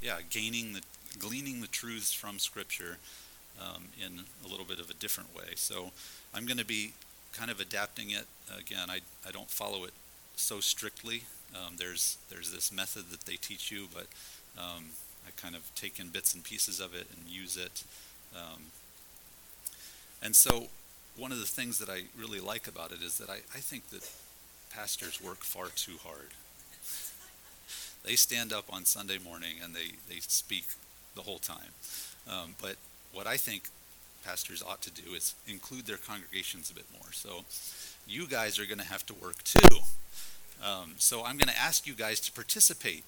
yeah, gaining the, gleaning the truths from Scripture um, in a little bit of a different way. So I'm going to be kind of adapting it. Again, I, I don't follow it so strictly. Um, there's there's this method that they teach you, but um, I kind of take in bits and pieces of it and use it. Um, and so one of the things that I really like about it is that I, I think that pastors work far too hard. They stand up on Sunday morning and they, they speak the whole time. Um, but what I think pastors ought to do is include their congregations a bit more. So you guys are going to have to work too. Um, so I'm going to ask you guys to participate.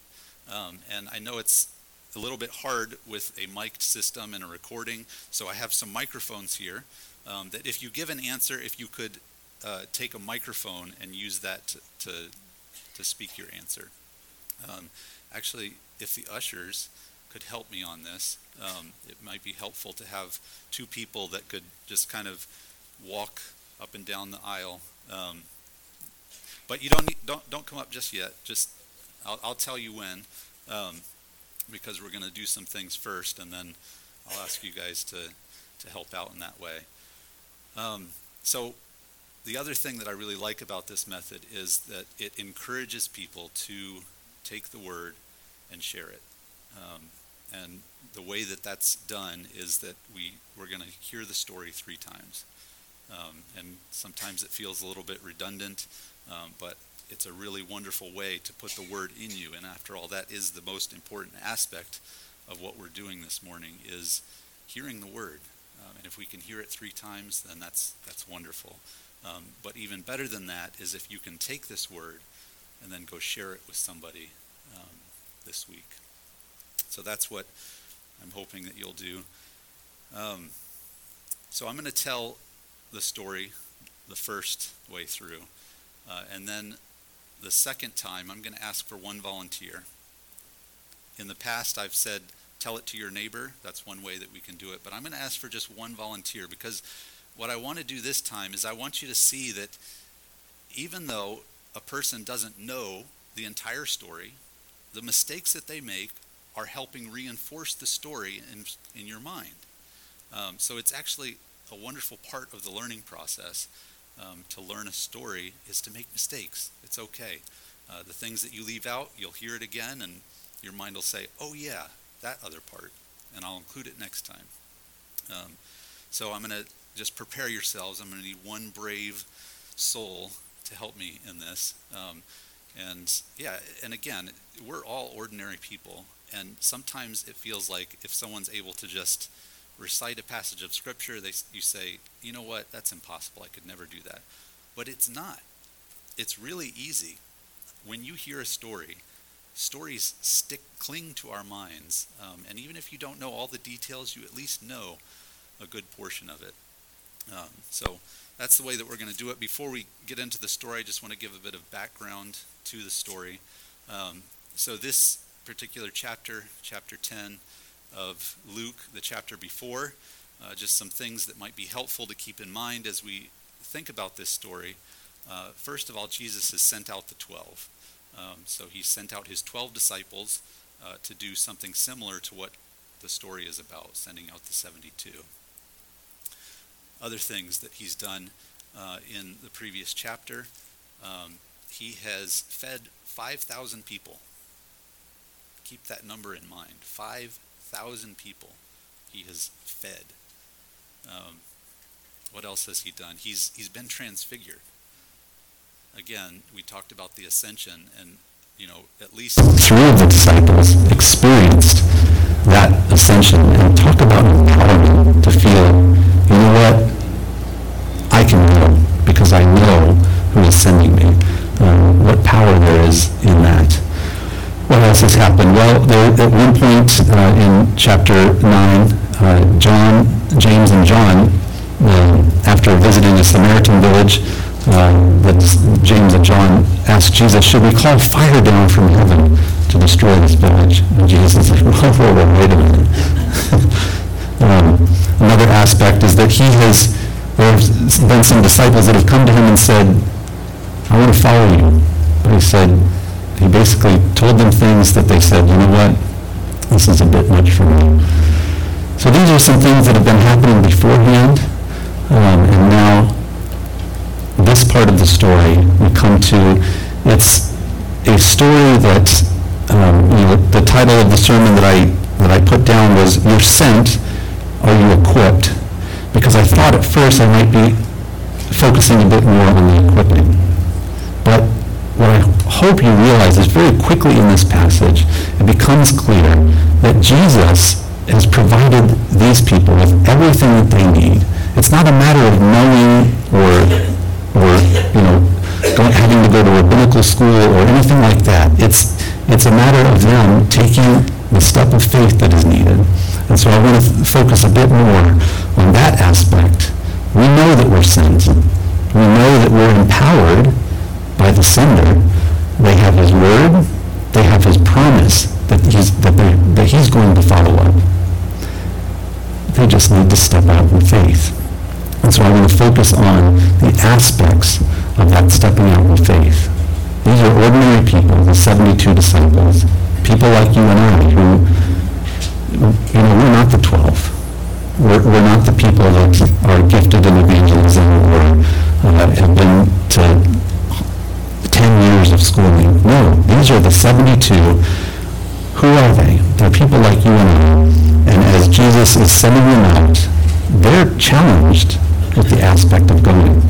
Um, and I know it's a little bit hard with a mic'd system and a recording, so I have some microphones here. Um, that if you give an answer, if you could uh, take a microphone and use that to, to, to speak your answer. Um, actually, if the ushers could help me on this, um, it might be helpful to have two people that could just kind of walk up and down the aisle. Um, but you don't need, don't don't come up just yet. Just I'll, I'll tell you when, um, because we're going to do some things first, and then I'll ask you guys to to help out in that way. Um, so the other thing that I really like about this method is that it encourages people to take the word and share it. Um, and the way that that's done is that we, we're going to hear the story three times. Um, and sometimes it feels a little bit redundant, um, but it's a really wonderful way to put the word in you. And after all, that is the most important aspect of what we're doing this morning is hearing the word. Um, and if we can hear it three times, then that's that's wonderful. Um, but even better than that is if you can take this word and then go share it with somebody um, this week. So that's what I'm hoping that you'll do. Um, so I'm going to tell the story the first way through. Uh, and then the second time, I'm going to ask for one volunteer. In the past, I've said, tell it to your neighbor. That's one way that we can do it. But I'm going to ask for just one volunteer because what I want to do this time is I want you to see that even though a person doesn't know the entire story, the mistakes that they make are helping reinforce the story in, in your mind. Um, so it's actually a wonderful part of the learning process. Um, to learn a story is to make mistakes. It's okay. Uh, the things that you leave out, you'll hear it again, and your mind will say, "Oh yeah, that other part," and I'll include it next time. Um, so I'm going to just prepare yourselves. I'm going to need one brave soul to help me in this. Um, and yeah, and again, we're all ordinary people. And sometimes it feels like if someone's able to just recite a passage of scripture, they, you say, you know what, that's impossible. I could never do that. But it's not. It's really easy. When you hear a story, stories stick, cling to our minds. Um, and even if you don't know all the details, you at least know a good portion of it. Um, so that's the way that we're going to do it. Before we get into the story, I just want to give a bit of background to the story. Um, so this particular chapter, chapter 10 of Luke, the chapter before, uh, just some things that might be helpful to keep in mind as we think about this story. Uh, first of all, Jesus has sent out the 12. Um, so he sent out his 12 disciples uh, to do something similar to what the story is about, sending out the 72 other things that he's done uh, in the previous chapter. Um, he has fed 5,000 people. Keep that number in mind 5,000 people he has fed. Um, what else has he done? He's, he's been transfigured. Again, we talked about the ascension, and you know, at least three of the disciples experienced that ascension and chapter 9, uh, John, James and John, uh, after visiting a Samaritan village, uh, James and John asked Jesus, should we call fire down from heaven to destroy this village? And Jesus said, whoa, whoa, wait a minute. Um, another aspect is that he has, there have been some disciples that have come to him and said, I want to follow you. But he said, he basically told them things that they said, you know what, this is a bit much for me. So these are some things that have been happening beforehand, um, and now this part of the story we come to. It's a story that um, you know, the title of the sermon that I that I put down was "You're sent, are you equipped?" Because I thought at first I might be focusing a bit more on the equipping, but what I hope you realize is very quickly in this passage it becomes clear that Jesus has provided these people with everything that they need. It's not a matter of knowing or, or you know, going, having to go to rabbinical school or anything like that. It's, it's a matter of them taking the step of faith that is needed. And so I want to focus a bit more on that aspect. We know that we're sent. We know that we're empowered by the sender. They have his word. They have his promise that he's, that, that he's going to follow up. They just need to step out in faith. And so I want to focus on the aspects of that stepping out in faith. These are ordinary people, the 72 disciples, people like you and I who, you know, we're not the 12. We're, we're not the people that are gifted in evangelism or uh, have been to 10 years of schooling. No, these are the 72. Who are they? They're people like you and I. And as Jesus is sending them out, they're challenged with the aspect of going.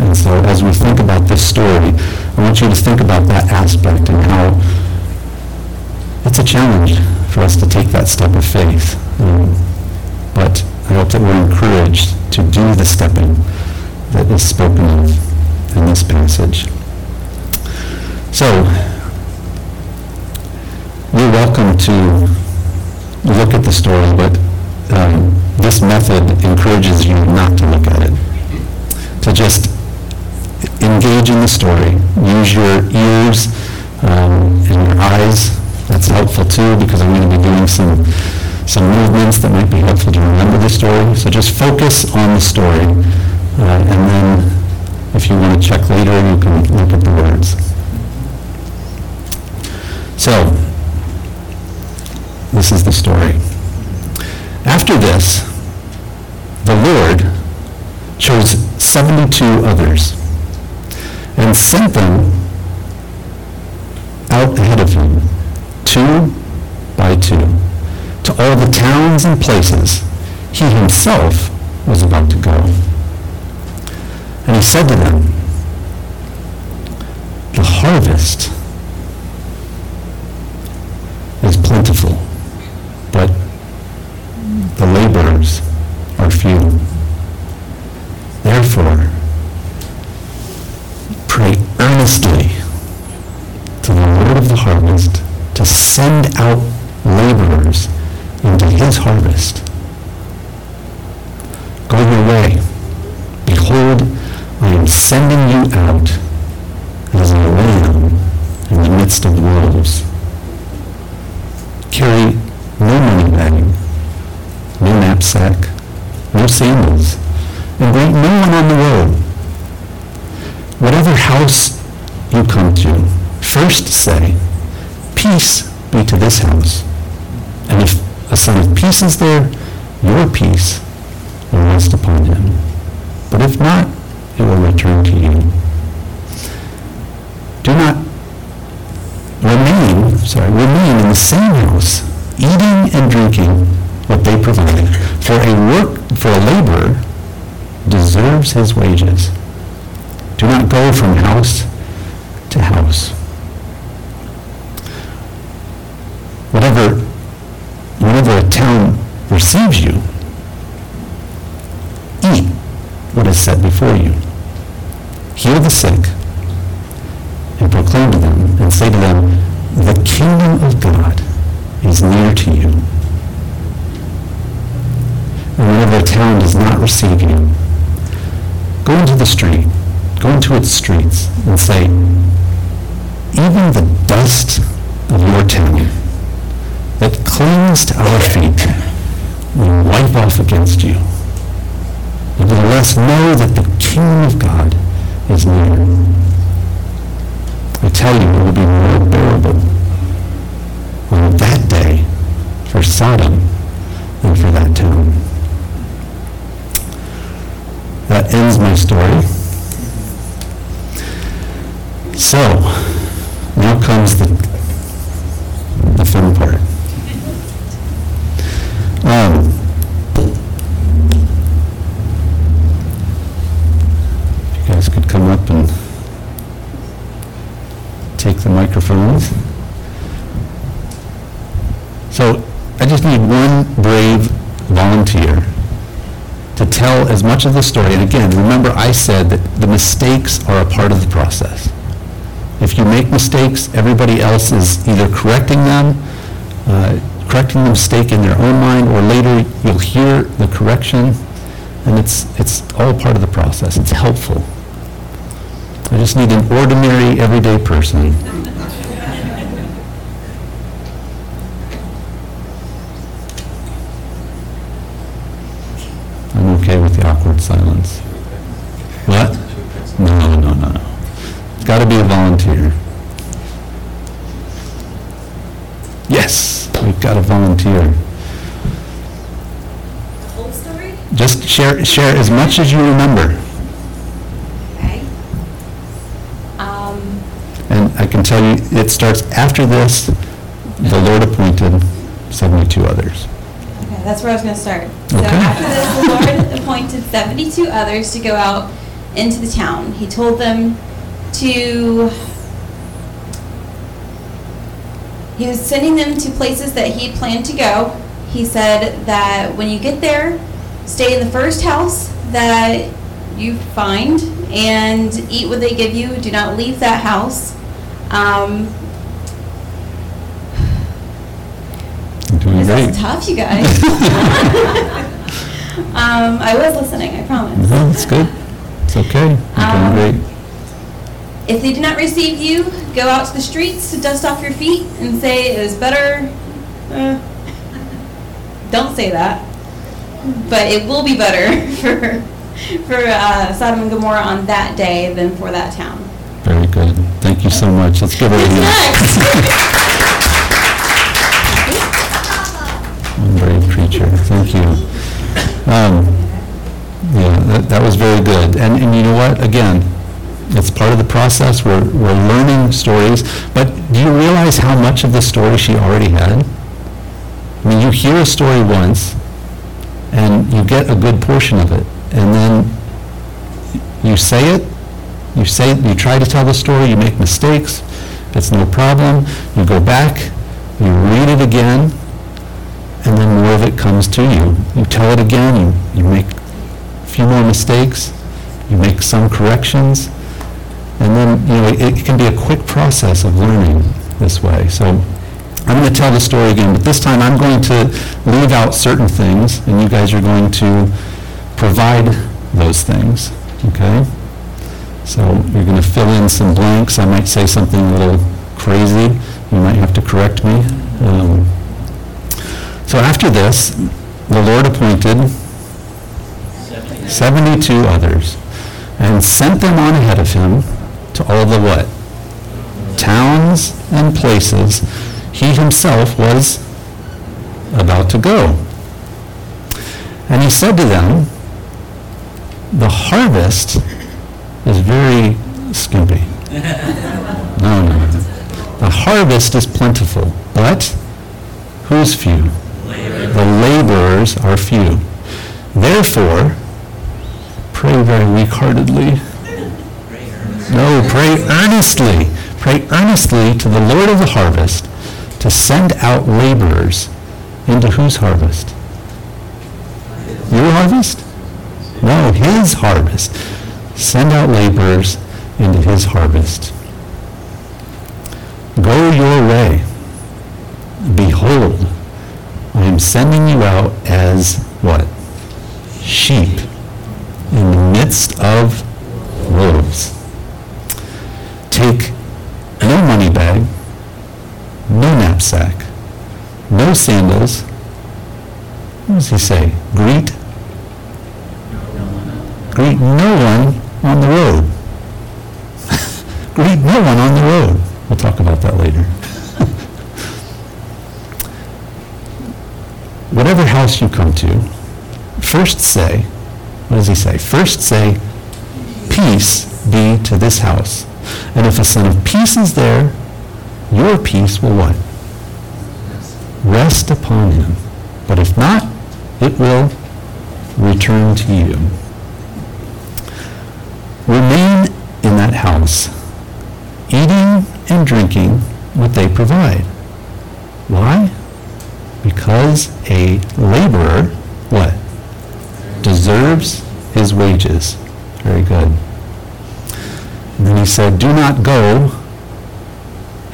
And so as we think about this story, I want you to think about that aspect and how it's a challenge for us to take that step of faith. Um, but I hope that we're encouraged to do the stepping that is spoken of in this passage. So, you're welcome to look at the story, but um, this method encourages you not to look at it. To just engage in the story. Use your ears um, and your eyes. That's helpful too because I'm going to be doing some some movements that might be helpful to remember the story. So just focus on the story, uh, and then if you want to check later, you can look at the words. So, this is the story. After this, the Lord chose 72 others and sent them out ahead of him, two by two, to all the towns and places he himself was about to go. And he said to them, The harvest is plentiful, but the laborers are few. Therefore, pray earnestly to the Lord of the harvest to send out laborers into his harvest. Go your way. Behold, I am sending you out as a lamb in the midst of wolves. Carry no money bag, no knapsack, no sandals, and greet no one on the road. Whatever house you come to, first say, Peace be to this house. And if a son of peace is there, your peace will rest upon him. But if not, it will return to you. Do not remain, sorry, remain in the same house, eating and drinking what they provide. For a work, for a laborer deserves his wages. Do not go from house to house. Whatever, whenever a town receives you, eat what is set before you. Heal the sick and proclaim to them and say to them, the kingdom of God is near to you. And whenever a town does not receive you, go into the street, go into its streets and say, even the dust of your town that clings to our feet will wipe off against you. Nevertheless, know that the kingdom of God is near. Tell you, it will be more bearable on that day for Sodom than for that town. That ends my story. So, now comes the, the fun part. Um, if you guys could come up and take the microphones. So I just need one brave volunteer to tell as much of the story. And again, remember I said that the mistakes are a part of the process. If you make mistakes, everybody else is either correcting them, uh, correcting the mistake in their own mind, or later you'll hear the correction, and it's, it's all part of the process. It's helpful. I just need an ordinary, everyday person. I'm okay with the awkward silence. What? No, no, no, no. It's got to be a volunteer. Yes, we've got a volunteer. Whole story? Just share, share as much as you remember. Okay. Um, And I can tell you, it starts after this, the Lord appointed 72 others. okay, that's where I was gonna start. So Okay. after this, the Lord appointed seventy-two others to go out into the town. He told them to, he was sending them to places that he planned to go. He said that when you get there, stay in the first house that you find and eat what they give you. Do not leave that house. Um, Doing This great. is tough, you guys. um, I was listening, I promise. No, it's good. It's okay. You're doing Um, great. If they do not receive you, go out to the streets to dust off your feet and say it is better. Uh, don't say that, but it will be better for for uh, Sodom and Gomorrah on that day than for that town. Very good. Thank you so much. Let's give her a hand. One brave preacher. Thank you. Um, Yeah, that, that was very good. And, and you know what? Again, it's part of the process. We're, we're learning stories. But do you realize how much of the story she already had? I mean, you hear a story once, and you get a good portion of it. And then you say it, you say, you try to tell the story, you make mistakes, it's no problem. You go back, you read it again, and then more of it comes to you. You tell it again, you, you make a few more mistakes, you make some corrections, and then, you know, it, it can be a quick process of learning this way. So I'm going to tell the story again, but this time I'm going to leave out certain things, and you guys are going to provide those things, okay? So you're going to fill in some blanks. I might say something a little crazy. You might have to correct me. Um, so after this, the Lord appointed 72 others and sent them on ahead of him to all the what? Towns and places he himself was about to go. And he said to them, the harvest is very skimpy. No, no, no. The harvest is plentiful, but who's few? The laborers are few. Therefore, pray very weak-heartedly. No, pray earnestly. Pray earnestly to the Lord of the harvest to send out laborers into whose harvest? Your harvest? No, his harvest. Send out laborers into his harvest. Go your way. Behold, I am sending you out as what? Sheep in the midst of wolves. Take no money bag, no knapsack, no sandals. What does he say? Greet Greet no one on the road. Greet no one on the road. We'll talk about that later. whatever house you come to, first say, what does he say? First say, peace be to this house. And if a son of peace is there, your peace will what? Rest upon him. But if not, it will return to you. Remain in that house, eating and drinking what they provide. Why? Because a laborer, what? Deserves his wages. Very good. And then he said, Do not go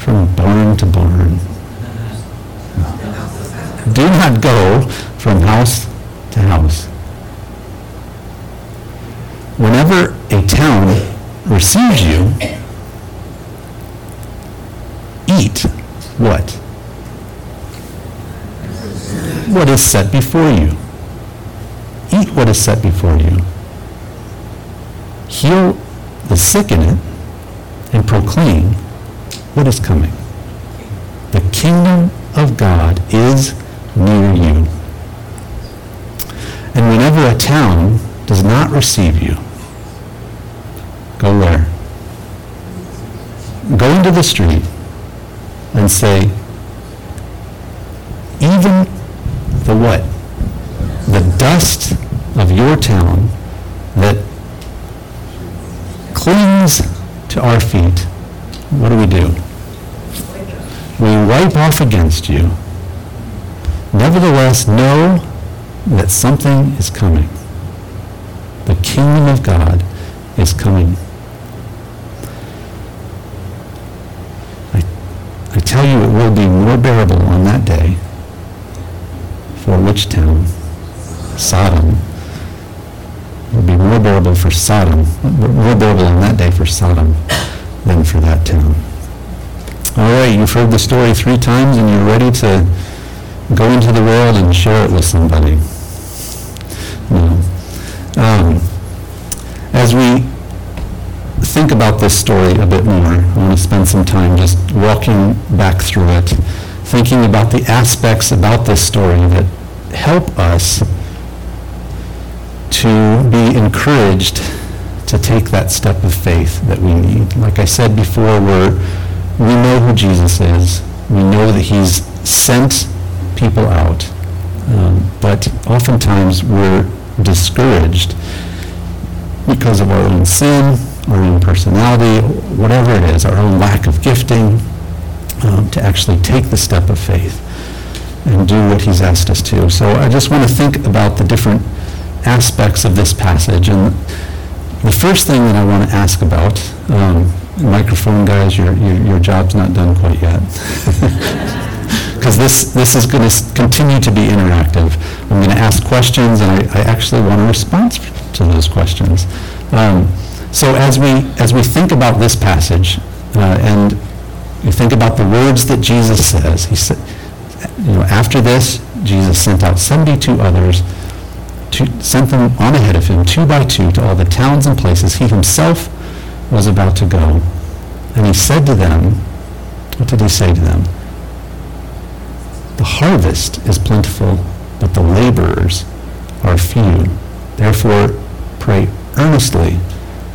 from barn to barn. Do not go from house to house. Whenever a town receives you, eat what? What is set before you. Eat what is set before you. Heal the sick in it and proclaim what is coming. The kingdom of God is near you. And whenever a town does not receive you, go where? Go into the street and say, even the what? The dust of your town that clings to our feet, what do we do? We wipe off against you. Nevertheless, know that something is coming. The kingdom of God is coming. I, I tell you, it will be more bearable on that day. For which town? Sodom. It will be more bearable for Sodom, more bearable on that day for Sodom than for that town. All right, you've heard the story three times and you're ready to go into the world and share it with somebody. No. Um, as we think about this story a bit more, I want to spend some time just walking back through it, thinking about the aspects about this story that help us to be encouraged to take that step of faith that we need. Like I said before, we're, we know who Jesus is. We know that he's sent people out. Um, but oftentimes we're discouraged because of our own sin, our own personality, whatever it is, our own lack of gifting, um, to actually take the step of faith and do what he's asked us to. So I just want to think about the different aspects of this passage. And the first thing that I want to ask about, um, microphone guys, your, your, your job's not done quite yet. Because this, this is going to continue to be interactive. I'm going to ask questions, and I, I actually want a response to those questions. Um, so as we, as we think about this passage, uh, and you think about the words that Jesus says, he said, you know, after this, Jesus sent out 72 others, to, sent them on ahead of him, two by two, to all the towns and places he himself was about to go. And he said to them, what did he say to them? The harvest is plentiful, but the laborers are few. Therefore, pray earnestly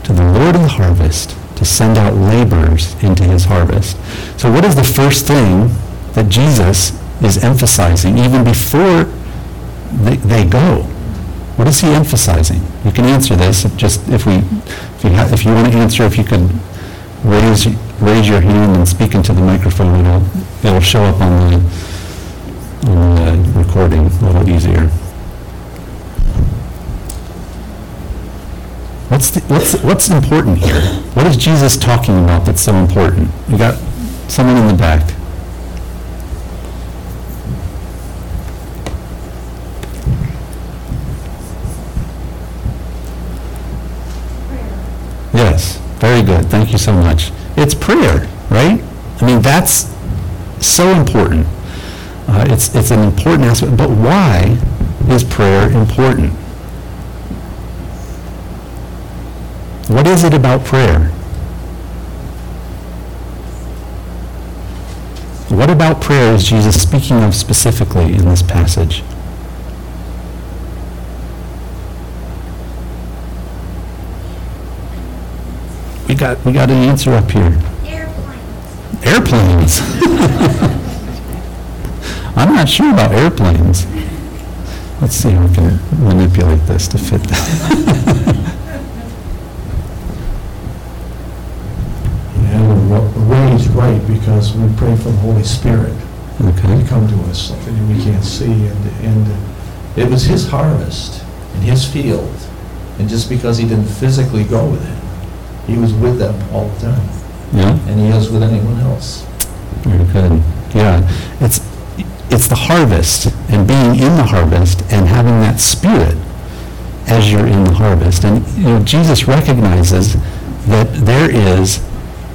to the Lord of the harvest to send out laborers into his harvest. So what is the first thing that Jesus is emphasizing even before they, they go? What is he emphasizing? You can answer this if just if we if you ha- if you want to answer if you could raise raise your hand and speak into the microphone it'll it'll show up on the on the recording a little easier. What's the, what's what's important here? What is Jesus talking about that's so important? We got someone in the back. Yes, very good. Thank you so much. It's prayer, right? I mean, that's so important. Uh, it's, it's an important aspect. But why is prayer important? What is it about prayer? What about prayer is Jesus speaking of specifically in this passage? We got, we got an answer up here. Airplanes. Airplanes. I'm not sure about airplanes. Let's see if we can manipulate this to fit that. And Ra- Ray's right, because we pray for the Holy Spirit Okay, to come to us, something we can't see, and, and it was his harvest and his field. And just because he didn't physically go with it, he was with them all the time, yeah, and he is with anyone else. very good. Yeah, it's, it's the harvest and being in the harvest and having that spirit as you're in the harvest. And, you know, Jesus recognizes that there is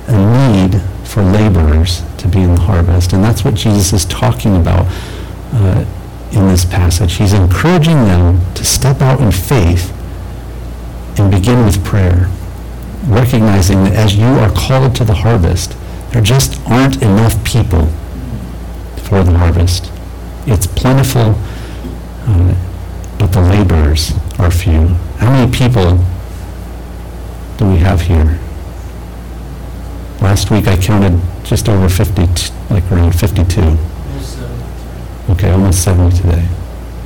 a need for laborers to be in the harvest. And that's what Jesus is talking about uh, in this passage. He's encouraging them to step out in faith and begin with prayer, recognizing that as you are called to the harvest, there just aren't enough people for the harvest. It's plentiful, uh, but the laborers are few. How many people do we have here? Last week I counted just over 50, t- like around 52. Okay, almost 70 today.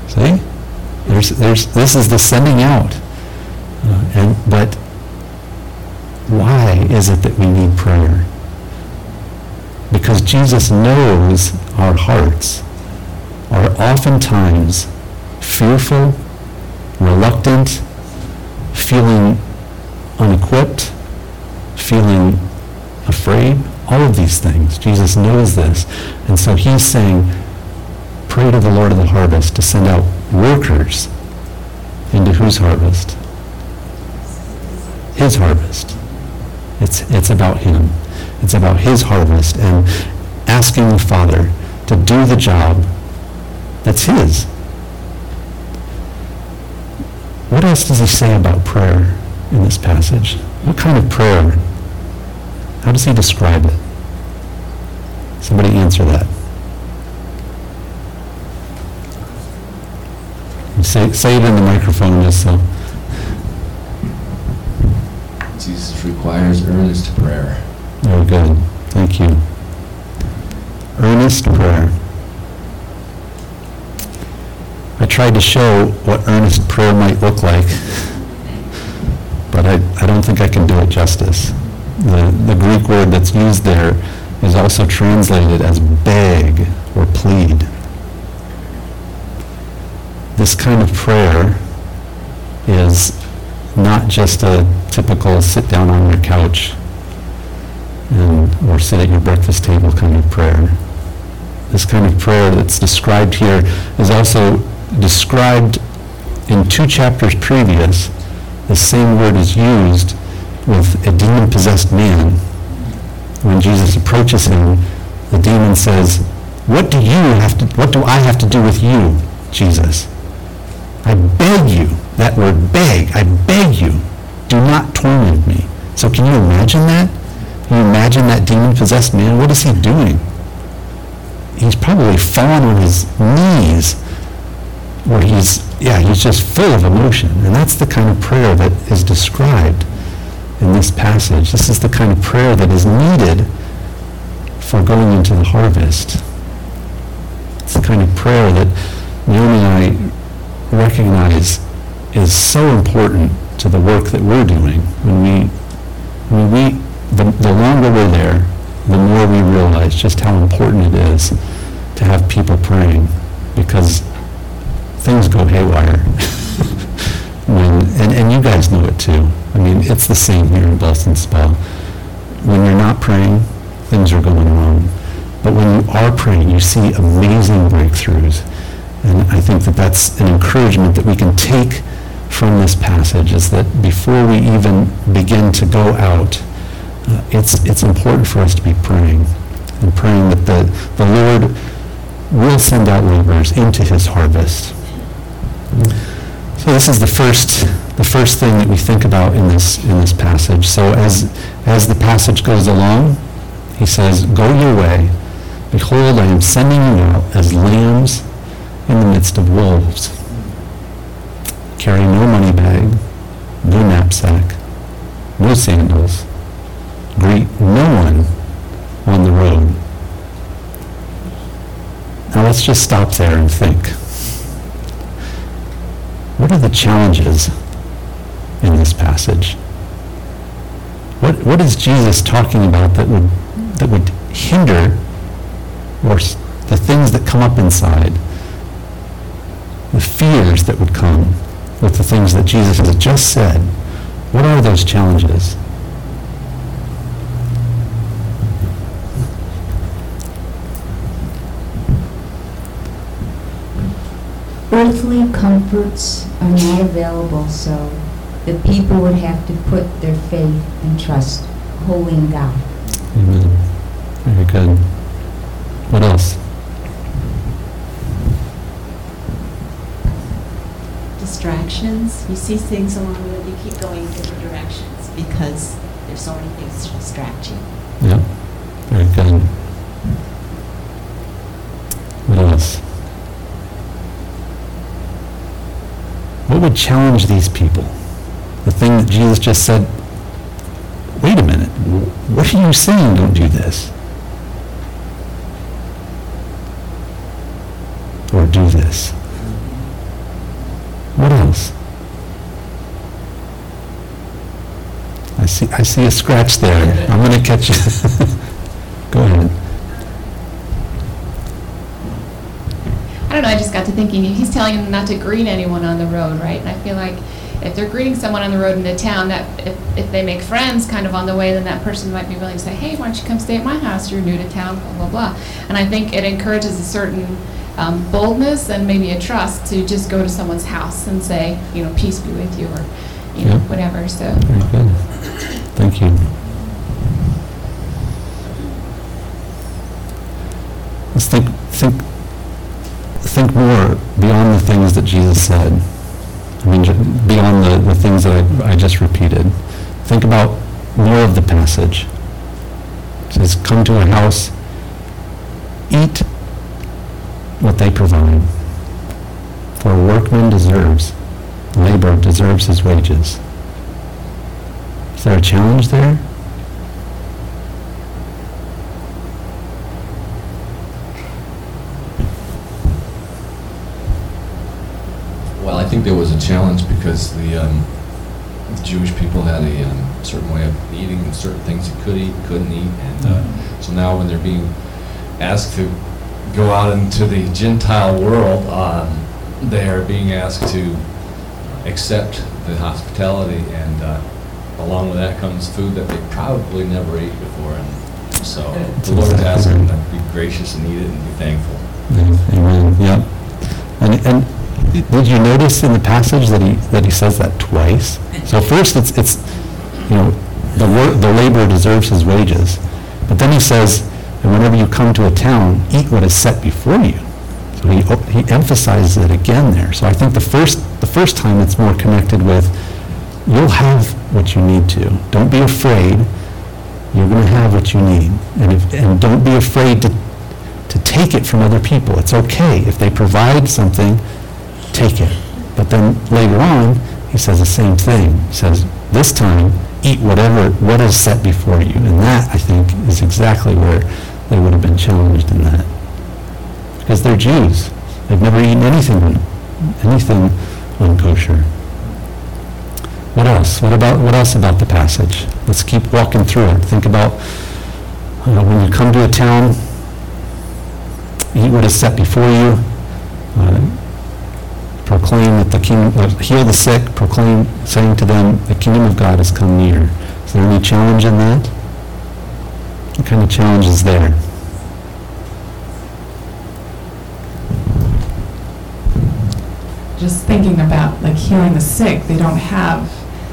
See? There's, there's, this is the sending out. Uh, and, but why is it that we need prayer? Because Jesus knows our hearts are oftentimes fearful, reluctant, feeling unequipped, feeling afraid, all of these things. Jesus knows this. And so he's saying, pray to the Lord of the harvest to send out workers into whose harvest? His harvest. It's, it's about him. It's about his harvest and asking the Father to do the job that's his. What else does he say about prayer in this passage? What kind of prayer? How does he describe it? Somebody answer that. Say, say it in the microphone just so. Jesus requires earnest prayer. Very good. Thank you. Earnest prayer. I tried to show what earnest prayer might look like, but I, I don't think I can do it justice. The, the Greek word that's used there is also translated as beg or plead. This kind of prayer is not just a typical sit down on your couch and, or sit at your breakfast table kind of prayer. This kind of prayer that's described here is also described in two chapters previous. The same word is used with a demon-possessed man. When Jesus approaches him, the demon says, "What do you have to? What do I have to do with you, Jesus? I beg you." That word "beg." I beg you, do not torment me. So can you imagine that? Can you imagine that demon-possessed man? What is he doing? He's probably fallen on his knees where he's, yeah, he's just full of emotion. And that's the kind of prayer that is described in this passage. This is the kind of prayer that is needed for going into the harvest. It's the kind of prayer that Naomi and I recognize is so important to the work that we're doing. When we, when we, the, the longer we're there, the more we realize just how important it is to have people praying because things go haywire. when, and, and you guys know it too. I mean, it's the same here in Blessed Spa. When you're not praying, things are going wrong. But when you are praying, you see amazing breakthroughs. And I think that that's an encouragement that we can take from this passage is that before we even begin to go out, uh, it's, it's important for us to be praying and praying that the, the Lord will send out laborers into his harvest. So this is the first, the first thing that we think about in this, in this passage. So as, as the passage goes along, he says, Go your way. Behold, I am sending you out as lambs in the midst of wolves. Carry no money bag, no knapsack, no sandals, greet no one on the road. Now let's just stop there and think. What are the challenges in this passage? What, what is Jesus talking about that would, that would hinder or the things that come up inside, the fears that would come with the things that Jesus has just said? What are those challenges? Earthly comforts are not available, so the people would have to put their faith and trust wholly in God. Amen. Very good. What else? Distractions. You see things along the road, you keep going in different directions because there's so many things to distract you. Yeah, Very good. What else? What would challenge these people? The thing that Jesus just said, wait a minute, what are you saying? Don't do this. Or do this. What else? I see, I see a scratch there. I'm going to catch you. Go ahead. I don't know, I just got to thinking, he's telling them not to greet anyone on the road, right? And I feel like if they're greeting someone on the road in the town, that if, if they make friends kind of on the way, then that person might be willing to say, hey, why don't you come stay at my house? You're new to town, blah, blah, blah. And I think it encourages a certain um, boldness and maybe a trust to just go to someone's house and say, you know, peace be with you, or, you know, Yeah. whatever, so. Very good. Thank you. Let's think, think, think more beyond the things that Jesus said. I mean, beyond the, the things that I, I just repeated. Think about more of the passage. It says, come to a house, eat what they provide. For a workman deserves, labor deserves his wages. Is there a challenge there? Well, I think there was a challenge because the um, Jewish people had a um, certain way of eating and certain things they could eat, couldn't eat, and uh, so now when they're being asked to go out into the Gentile world, um, they are being asked to accept the hospitality, and uh, along with that comes food that they probably never ate before, and so the Lord Lord's asking them to be gracious and eat it and be thankful. Amen, yep. And, and did you notice in the passage that he, that he says that twice? So first, it's, it's, you know, the wor, the laborer deserves his wages. But then he says, and whenever you come to a town, eat what is set before you. So he, he emphasizes it again there. So I think the first, the first time it's more connected with, you'll have what you need to. Don't be afraid. You're going to have what you need. And if, and don't be afraid to, to take it from other people. It's okay. If they provide something, take it. But then later on, he says the same thing. He says, this time, eat whatever, what is set before you. And that, I think, is exactly where they would have been challenged in that. Because they're Jews. They've never eaten anything, anything unkosher. What else? What about, what else about the passage? Let's keep walking through it. Think about, uh, when you come to a town, eat what is set before you. Uh, proclaim that the king, uh, heal the sick, proclaim, saying to them, the kingdom of God has come near. Is there any challenge in that? What kind of challenge is there? Just thinking about like healing the sick, they don't have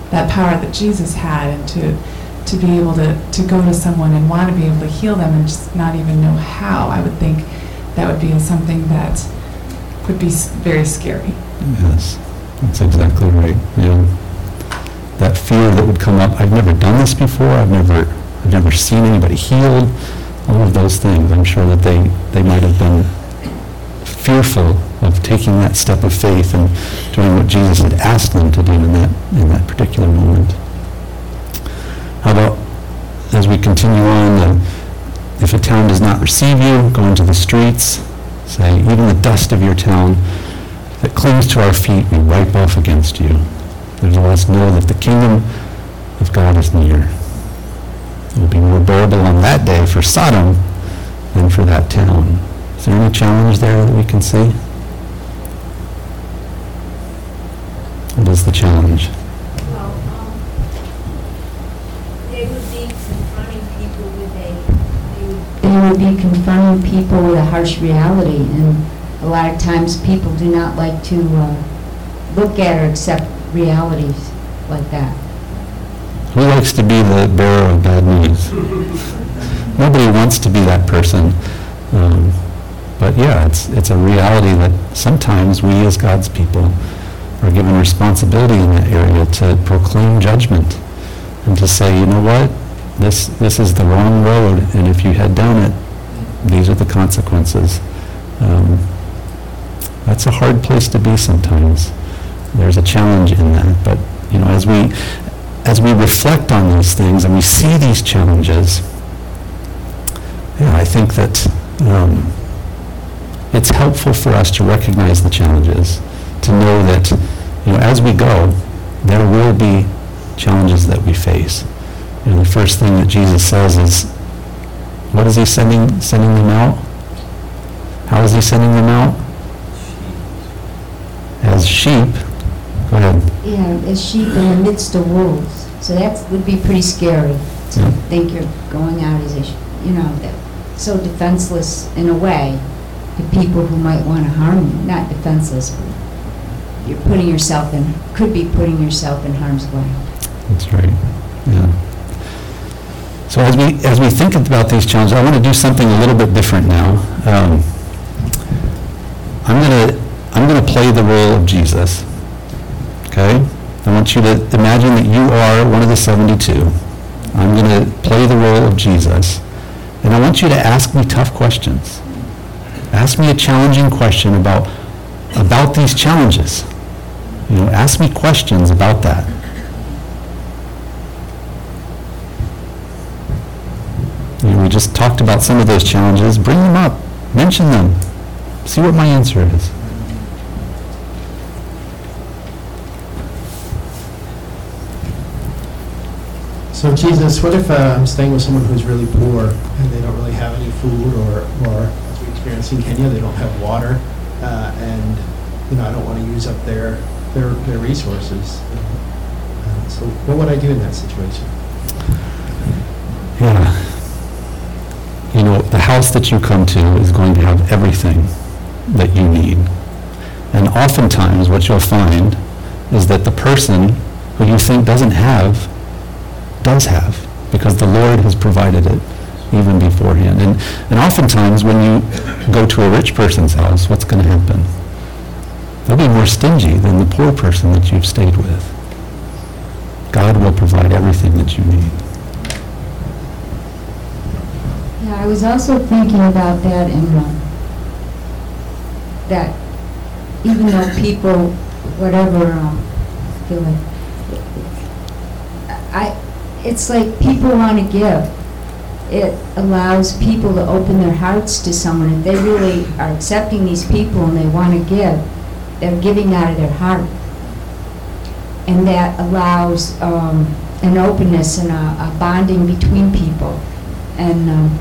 that power that Jesus had, and to to be able to to go to someone and want to be able to heal them and just not even know how. I would think that would be something that could be very scary. Yes, that's exactly right, yeah. That fear that would come up, I've never done this before, I've never, I've never seen anybody healed, all of those things. I'm sure that they, they might have been fearful of taking that step of faith and doing what Jesus had asked them to do in that, in that particular moment. How about as we continue on, the, if a town does not receive you, go into the streets, say, even the dust of your town that clings to our feet, we wipe off against you. Us know that the kingdom of God is near. It will be more bearable on that day for Sodom than for that town. Is there any challenge there that we can see? What is the challenge? Well, um, they would be confronting people with a, they would be confronting people with a harsh reality, and a lot of times people do not like to uh, look at or accept realities like that. Who likes to be the bearer of bad news? Nobody wants to be that person. Um, but yeah, it's, it's a reality that sometimes we as God's people are given responsibility in that area to proclaim judgment and to say, you know what, this, this is the wrong road, and if you head down it, these are the consequences. Um, that's a hard place to be sometimes. There's a challenge in that, but you know, as we as we reflect on these things and we see these challenges, yeah, I think that um, it's helpful for us to recognize the challenges, to know that you know, as we go, there will be challenges that we face. You know, the first thing that Jesus says is, what is he sending sending them out? How is he sending them out? As sheep. Go ahead. Yeah, as sheep in the midst of wolves. So that would be pretty scary to Yeah. think you're going out as a, sh- you know, that- so defenseless in a way to people who might want to harm you. Not defenseless, but you're putting yourself in, could be putting yourself in harm's way. That's right, yeah. So as we, as we think about these challenges, I want to do something a little bit different now. Um, I'm going to, I'm going to play the role of Jesus, okay? I want you to imagine that you are one of the 72. I'm going to play the role of Jesus, and I want you to ask me tough questions. Ask me a challenging question about, about these challenges. You know, ask me questions about that. You know, we just talked about some of those challenges. Bring them up. Mention them. See what my answer is. So Jesus, what if uh, I'm staying with someone who's really poor and they don't really have any food, or, or as we experience in Kenya, they don't have water, uh, and you know I don't want to use up their their, their resources. Uh, so what would I do in that situation? Yeah. You know, the house that you come to is going to have everything that you need. And oftentimes, what you'll find is that the person who you think doesn't have does have, because the Lord has provided it even beforehand. And, and oftentimes, when you go to a rich person's house, what's going to happen? They'll be more stingy than the poor person that you've stayed with. God will provide everything that you need. Yeah, I was also thinking about that and, um, that even though people, whatever, um, feel like, I, it's like people want to give. It allows people to open their hearts to someone. If they really are accepting these people and they want to give, they're giving out of their heart. And that allows um, an openness and a a bonding between people. And um,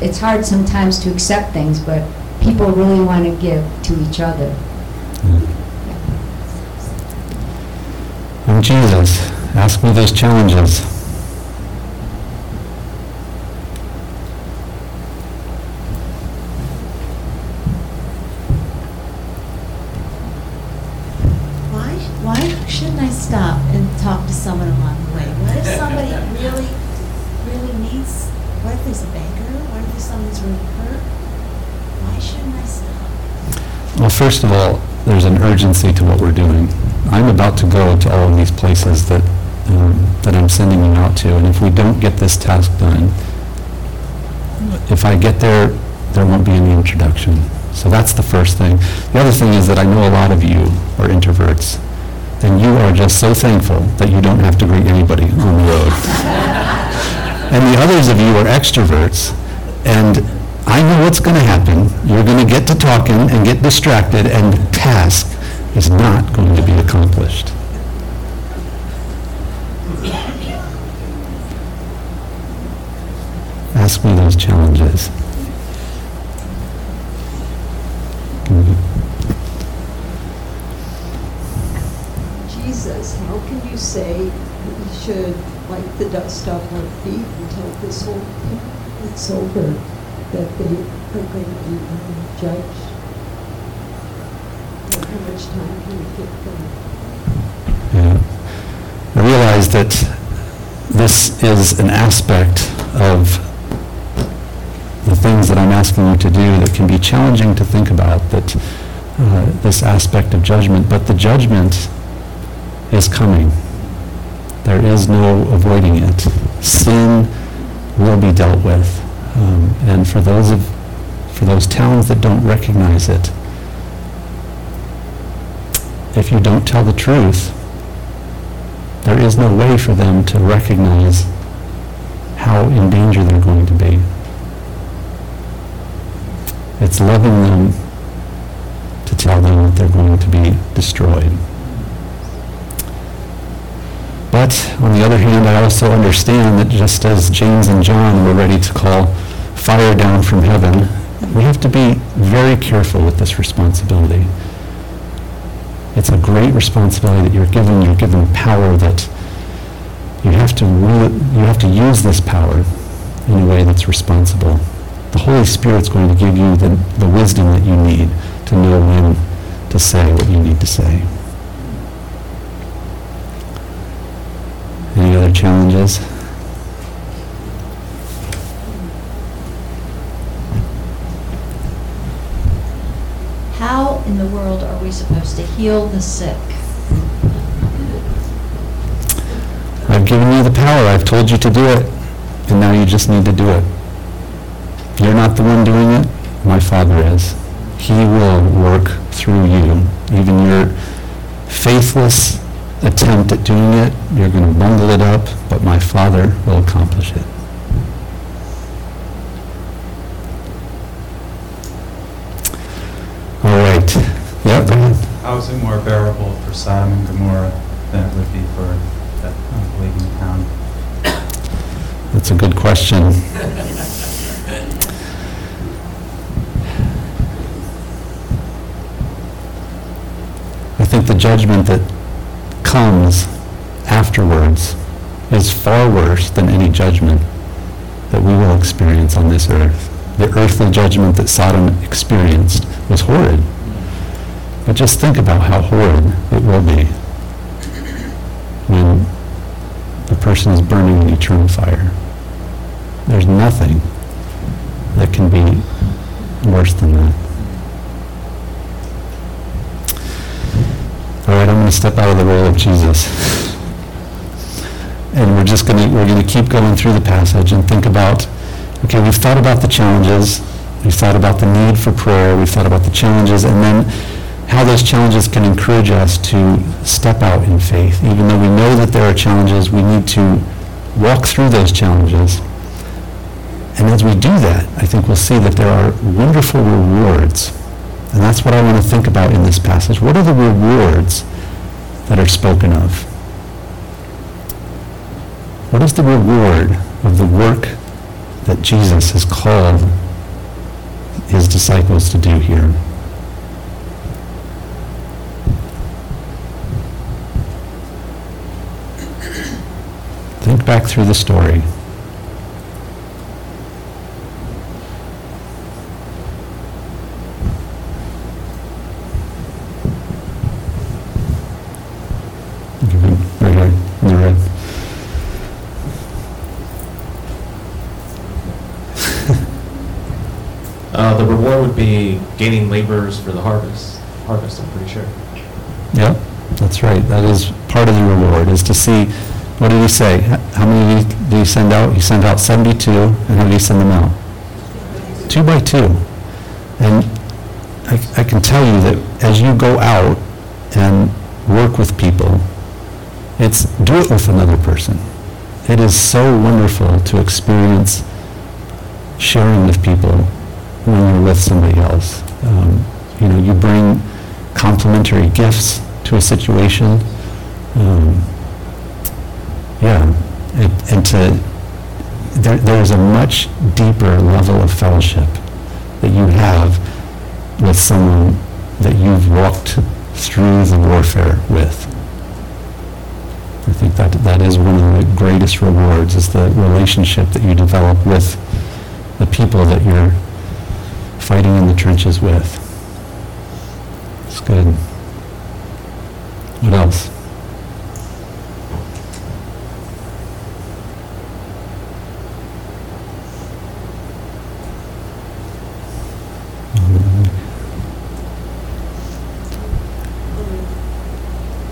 it's hard sometimes to accept things, but people really want to give to each other. I'm Jesus. Ask me those challenges. Why, why shouldn't I stop and talk to someone along the way? What if somebody really, really needs, what if there's a banker? What if someone's really hurt? Why shouldn't I stop? Well, first of all, there's an urgency to what we're doing. I'm about to go to all of these places that, um, that I'm sending you out to, and if we don't get this task done, if I get there, there won't be any introduction. So that's the first thing. The other thing is that I know a lot of you are introverts, and you are just so thankful that you don't have to greet anybody on the road. and the others of you are extroverts, and I know what's going to happen. You're going to get to talking and get distracted, and the task is not going to be accomplished. Ask me those challenges. Jesus, how can you say we should wipe the dust off our feet until this whole thing is over, that they are going to be um, judged? Like, How much time can we give them? Yeah. I realize that this is an aspect of the things that I'm asking you to do that can be challenging to think about, that uh, this aspect of judgment, but the judgment is coming. There is no avoiding it. Sin will be dealt with. Um, and for those of for those towns that don't recognize it, if you don't tell the truth, there is no way for them to recognize how in danger they're going to be. It's loving them to tell them that they're going to be destroyed. But on the other hand, I also understand that just as James and John were ready to call fire down from heaven, we have to be very careful with this responsibility. It's a great responsibility that you're given. You're given power that you have to you have to use this power in a way that's responsible. The Holy Spirit's going to give you the, the wisdom that you need to know when to say what you need to say. Any other challenges? How in the world are we supposed to heal the sick? I've given you the power. I've told you to do it. And now you just need to do it. You're not the one doing it. My Father is. He will work through you. Even your faithless attempt at doing it, you're going to bungle it up, but my Father will accomplish it. All right. Yeah, go ahead. How is it more bearable for Sodom and Gomorrah than it would be for that unbelieving town? That's a good question. I think the judgment that comes afterwards is far worse than any judgment that we will experience on this earth. The earthly judgment that Sodom experienced was horrid. But just think about how horrid it will be when the person is burning in eternal fire. There's nothing that can be worse than that. All right, I'm going to step out of the role of Jesus. And we're just going to, we're going to keep going through the passage and think about, okay, we've thought about the challenges, we've thought about the need for prayer, we've thought about the challenges, and then how those challenges can encourage us to step out in faith. Even though we know that there are challenges, we need to walk through those challenges. And as we do that, I think we'll see that there are wonderful rewards. And that's what I want to think about in this passage. What are the rewards that are spoken of? What is the reward of the work that Jesus has called his disciples to do here? Think back through the story. Give it right here in the red. Uh, the reward would be gaining laborers for the harvest, harvest, I'm pretty sure. Yeah, that's right. That is part of the reward, is to see, what did he say? How many did he send out? He sent out 72, and how did he send them out? Two by two. And I, I can tell you that as you go out and work with people, it's do it with another person. it is so wonderful to experience sharing with people when you're with somebody else. Um, you know, you bring complementary gifts to a situation. Um, yeah, and, and to there, there's a much deeper level of fellowship that you have with someone that you've walked through the warfare with. I think that that is one of the greatest rewards is the relationship that you develop with the people that you're fighting in the trenches with. It's good. What else? Um,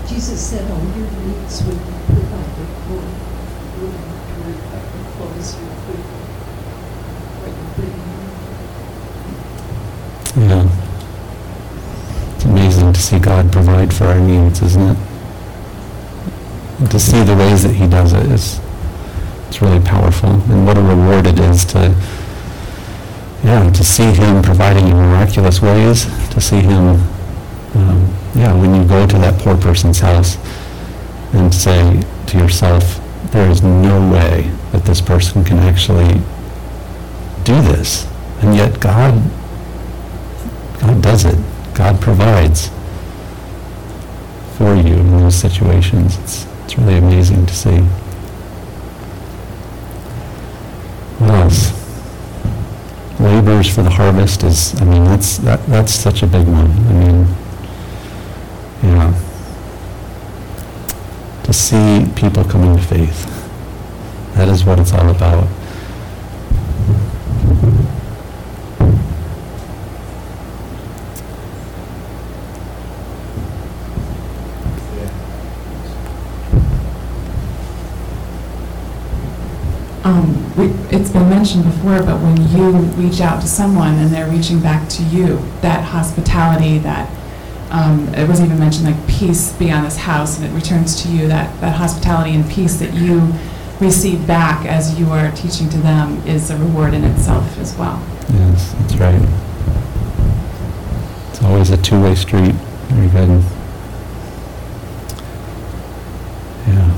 Jesus said all your needs would be provided for. You don't have to worry about your clothes, your food, what you bring in. Yeah. It's amazing to see God provide for our needs, isn't it? To see the ways that He does it is, it's really powerful. And what a reward it is to, yeah, to see Him providing in miraculous ways, to see Him, um, yeah, when you go to that poor person's house and say to yourself, there is no way that this person can actually do this. And yet God God does it. God provides for you in those situations. It's, it's really amazing to see. What else? Laborers for the harvest is, I mean, that's, that, that's such a big one. I mean, yeah. To see people coming to faith. That is what it's all about. Um, we, it's been mentioned before, but when you reach out to someone and they're reaching back to you, that hospitality, that, um, it was even mentioned like peace be on this house and it returns to you, that, that hospitality and peace that you receive back as you are teaching to them is a reward in itself as well. Yes, that's right. It's always a two-way street. Very good. Yeah.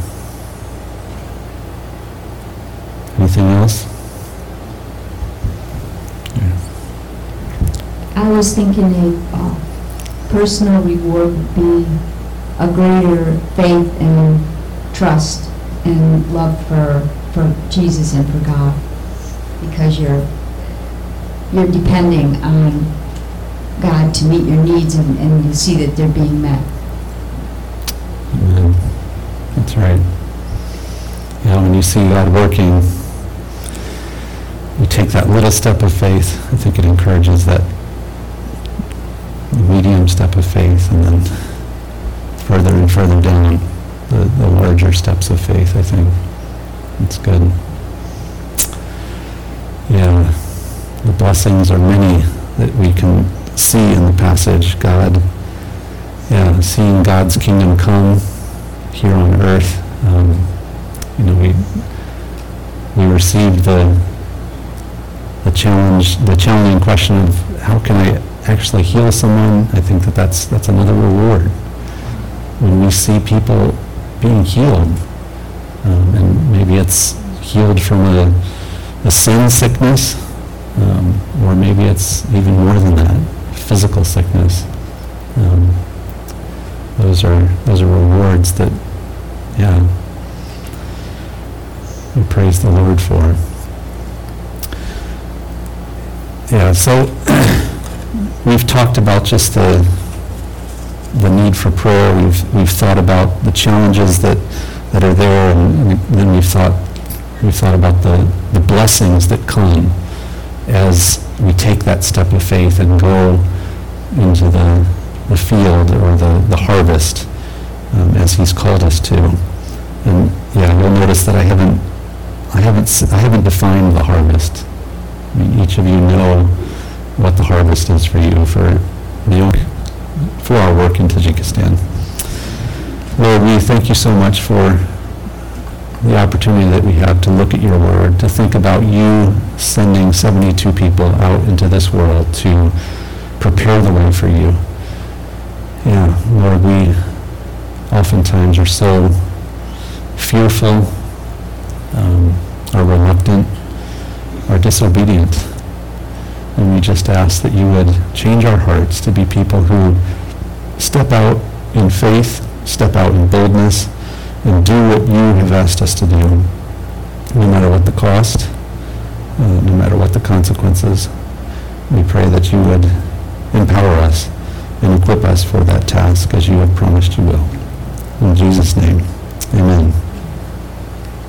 Anything else? I was thinking a uh, personal reward would be a greater faith and trust and love for, for Jesus and for God. Because you're, you're depending on God to meet your needs and, and you see that they're being met. Amen. That's right. Yeah, when you see God working, take that little step of faith. I think it encourages that medium step of faith and then further and further down the, the larger steps of faith, I think. It's good. Yeah, the blessings are many that we can see in the passage. God, yeah, seeing God's kingdom come here on earth. Um, you know, we we received the the challenge, the challenging question of how can I actually heal someone? I think that that's that's another reward when we see people being healed, um, and maybe it's healed from a, a sin sickness, um, or maybe it's even more than that, physical sickness. Um, those are those are rewards that, yeah, we praise the Lord for. Yeah, so we've talked about just the the need for prayer. We've we've thought about the challenges that that are there, and, then we've thought we've thought about the the blessings that come as we take that step of faith and go into the the field or the the harvest um, as He's called us to. And yeah, you'll notice that I haven't I haven't I haven't defined the harvest. I mean, each of you know what the harvest is for you for the for our work in Tajikistan. Lord, we thank you so much for the opportunity that we have to look at your word, to think about you sending 72 people out into this world to prepare the way for you. Yeah, Lord, we oftentimes are so fearful, um, are reluctant, are disobedient. And we just ask that you would change our hearts to be people who step out in faith, step out in boldness, and do what you have asked us to do, no matter what the cost, uh, no matter what the consequences. We pray that you would empower us and equip us for that task as you have promised you will. In Jesus' name, amen.